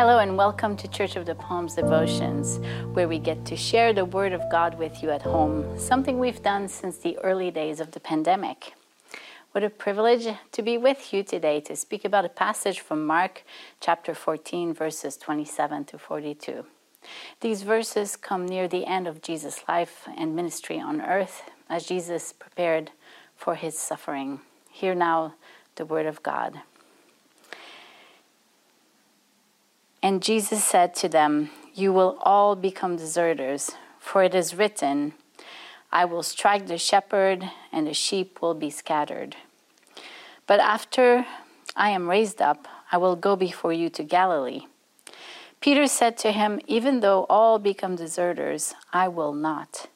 Hello, and welcome to Church of the Palms Devotions, where we get to share the Word of God with you at home, something we've done since the early days of the pandemic. What a privilege to be with you today to speak about a passage from Mark chapter 14, verses 27 to 42. These verses come near the end of Jesus' life and ministry on earth as Jesus prepared for his suffering. Hear now the Word of God. And Jesus said to them, You will all become deserters, for it is written, I will strike the shepherd, and the sheep will be scattered. But after I am raised up, I will go before you to Galilee. Peter said to him, Even though all become deserters, I will not.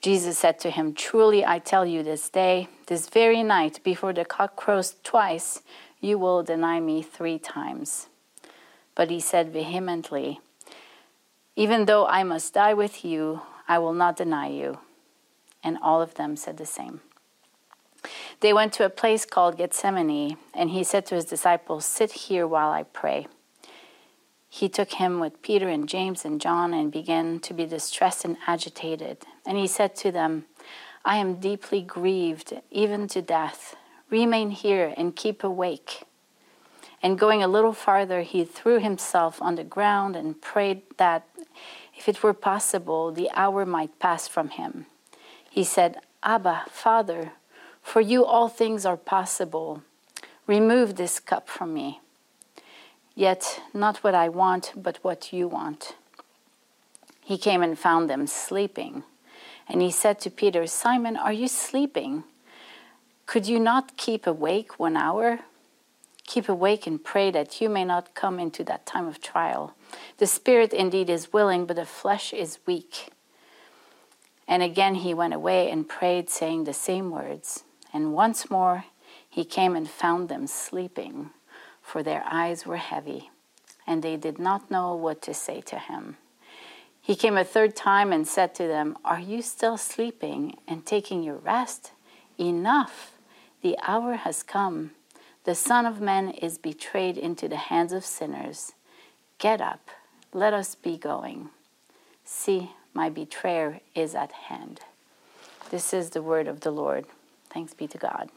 Jesus said to him, Truly I tell you this day, this very night, before the cock crows twice, you will deny me three times. But he said vehemently, Even though I must die with you, I will not deny you. And all of them said the same. They went to a place called Gethsemane, and he said to his disciples, Sit here while I pray. He took him with Peter and James and John and began to be distressed and agitated. And he said to them, I am deeply grieved, even to death. Remain here and keep awake. And going a little farther, he threw himself on the ground and prayed that, if it were possible, the hour might pass from him. He said, Abba, Father, for you all things are possible. Remove this cup from me. Yet not what I want, but what you want. He came and found them sleeping. And he said to Peter, Simon, are you sleeping? Could you not keep awake one hour? Keep awake and pray that you may not come into that time of trial. The spirit indeed is willing, but the flesh is weak. And again he went away and prayed, saying the same words. And once more he came and found them sleeping, for their eyes were heavy, and they did not know what to say to him. He came a third time and said to them, Are you still sleeping and taking your rest? Enough! The hour has come the Son of Man is betrayed into the hands of sinners. Get up, let us be going. See, my betrayer is at hand. This is the word of the Lord. Thanks be to God.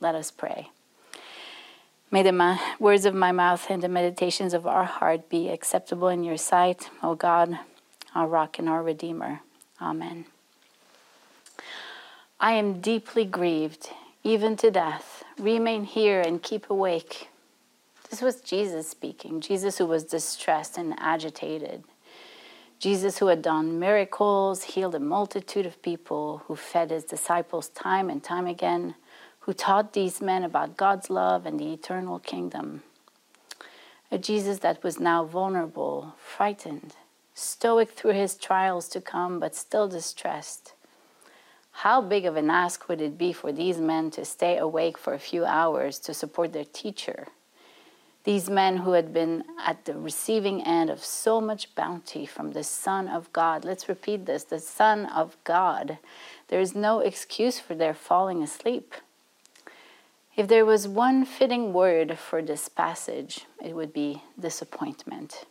Let us pray. May the ma- words of my mouth and the meditations of our heart be acceptable in your sight, O God, our rock and our redeemer. Amen. I am deeply grieved, even to death remain here and keep awake. This was Jesus speaking, Jesus who was distressed and agitated. Jesus, who had done miracles, healed a multitude of people, who fed his disciples time and time again, who taught these men about God's love and the eternal kingdom. A Jesus that was now vulnerable, frightened, stoic through his trials to come, but still distressed. How big of an ask would it be for these men to stay awake for a few hours to support their teacher? These men who had been at the receiving end of so much bounty from the Son of God. Let's repeat this the Son of God. There is no excuse for their falling asleep. If there was one fitting word for this passage, it would be disappointment.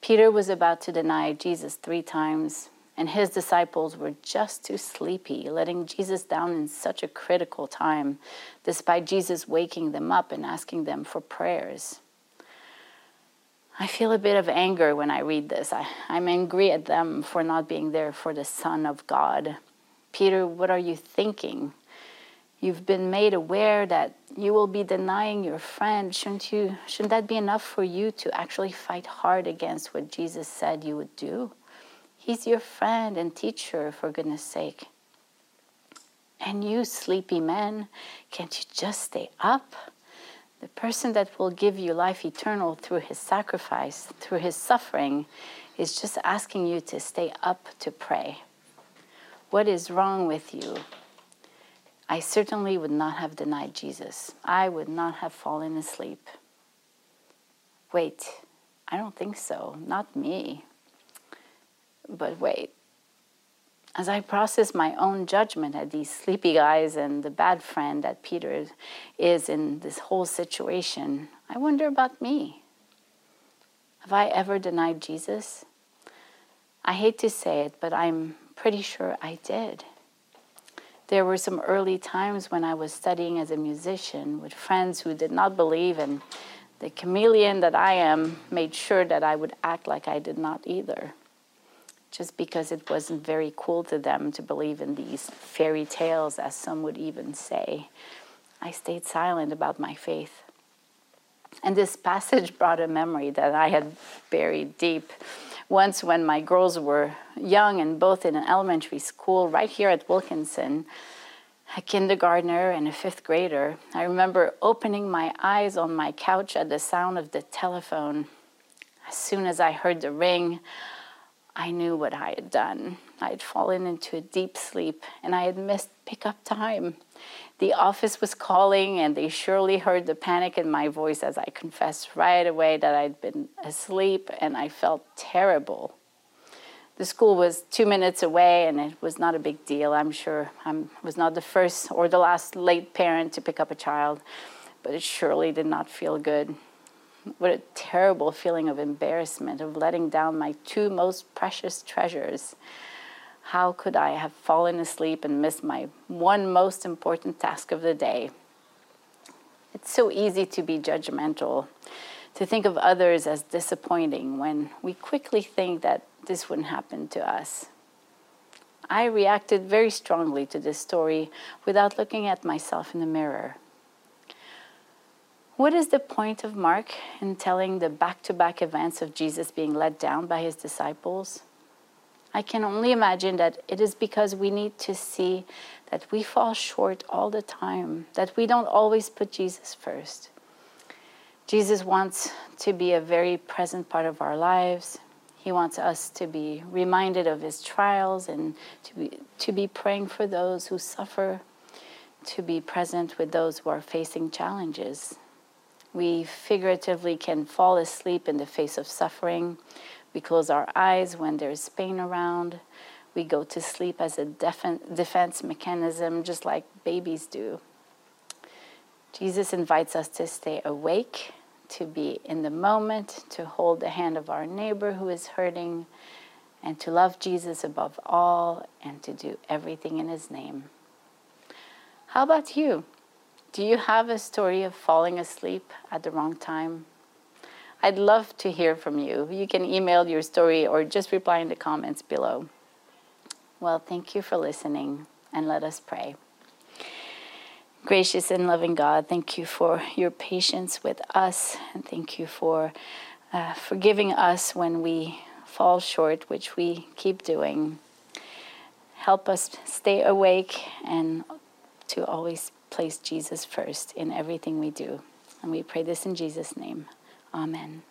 Peter was about to deny Jesus three times and his disciples were just too sleepy, letting Jesus down in such a critical time, despite Jesus waking them up and asking them for prayers. I feel a bit of anger when I read this. I, am angry at them for not being there for the Son of God. Peter, what are you thinking? You've been made aware that you will be denying your friend. Shouldn't you shouldn't that be enough for you to actually fight hard against what Jesus said you would do? He's your friend and teacher, for goodness sake. And you, sleepy man, can't you just stay up? The person that will give you life eternal through his sacrifice, through his suffering, is just asking you to stay up to pray. What is wrong with you? I certainly would not have denied Jesus. I would not have fallen asleep. Wait, I don't think so. Not me. But wait, as I process my own judgment at these sleepy guys and the bad friend that Peter is in this whole situation, I wonder about me. Have I ever denied Jesus? I hate to say it, but I'm pretty sure I did. There were some early times when I was studying as a musician with friends who did not believe, and the chameleon that I am made sure that I would act like I did not either, just because it wasn't very cool to them to believe in these fairy tales, as some would even say. I stayed silent about my faith. And this passage brought a memory that I had buried deep. Once, when my girls were young and both in an elementary school right here at Wilkinson, a kindergartner and a fifth grader, I remember opening my eyes on my couch at the sound of the telephone. As soon as I heard the ring, I knew what I had done. I had fallen into a deep sleep and I had missed pickup time. The office was calling, and they surely heard the panic in my voice as I confessed right away that I'd been asleep and I felt terrible. The school was two minutes away, and it was not a big deal. I'm sure I was not the first or the last late parent to pick up a child, but it surely did not feel good. What a terrible feeling of embarrassment, of letting down my two most precious treasures. How could I have fallen asleep and missed my one most important task of the day? It's so easy to be judgmental, to think of others as disappointing when we quickly think that this wouldn't happen to us. I reacted very strongly to this story without looking at myself in the mirror. What is the point of Mark in telling the back to back events of Jesus being let down by his disciples? I can only imagine that it is because we need to see that we fall short all the time, that we don't always put Jesus first. Jesus wants to be a very present part of our lives. He wants us to be reminded of his trials and to be, to be praying for those who suffer, to be present with those who are facing challenges. We figuratively can fall asleep in the face of suffering. We close our eyes when there's pain around. We go to sleep as a defense mechanism, just like babies do. Jesus invites us to stay awake, to be in the moment, to hold the hand of our neighbor who is hurting, and to love Jesus above all, and to do everything in his name. How about you? Do you have a story of falling asleep at the wrong time? I'd love to hear from you. You can email your story or just reply in the comments below. Well, thank you for listening, and let us pray. Gracious and loving God, thank you for your patience with us, and thank you for uh, forgiving us when we fall short, which we keep doing. Help us stay awake and to always place Jesus first in everything we do. And we pray this in Jesus' name. Amen.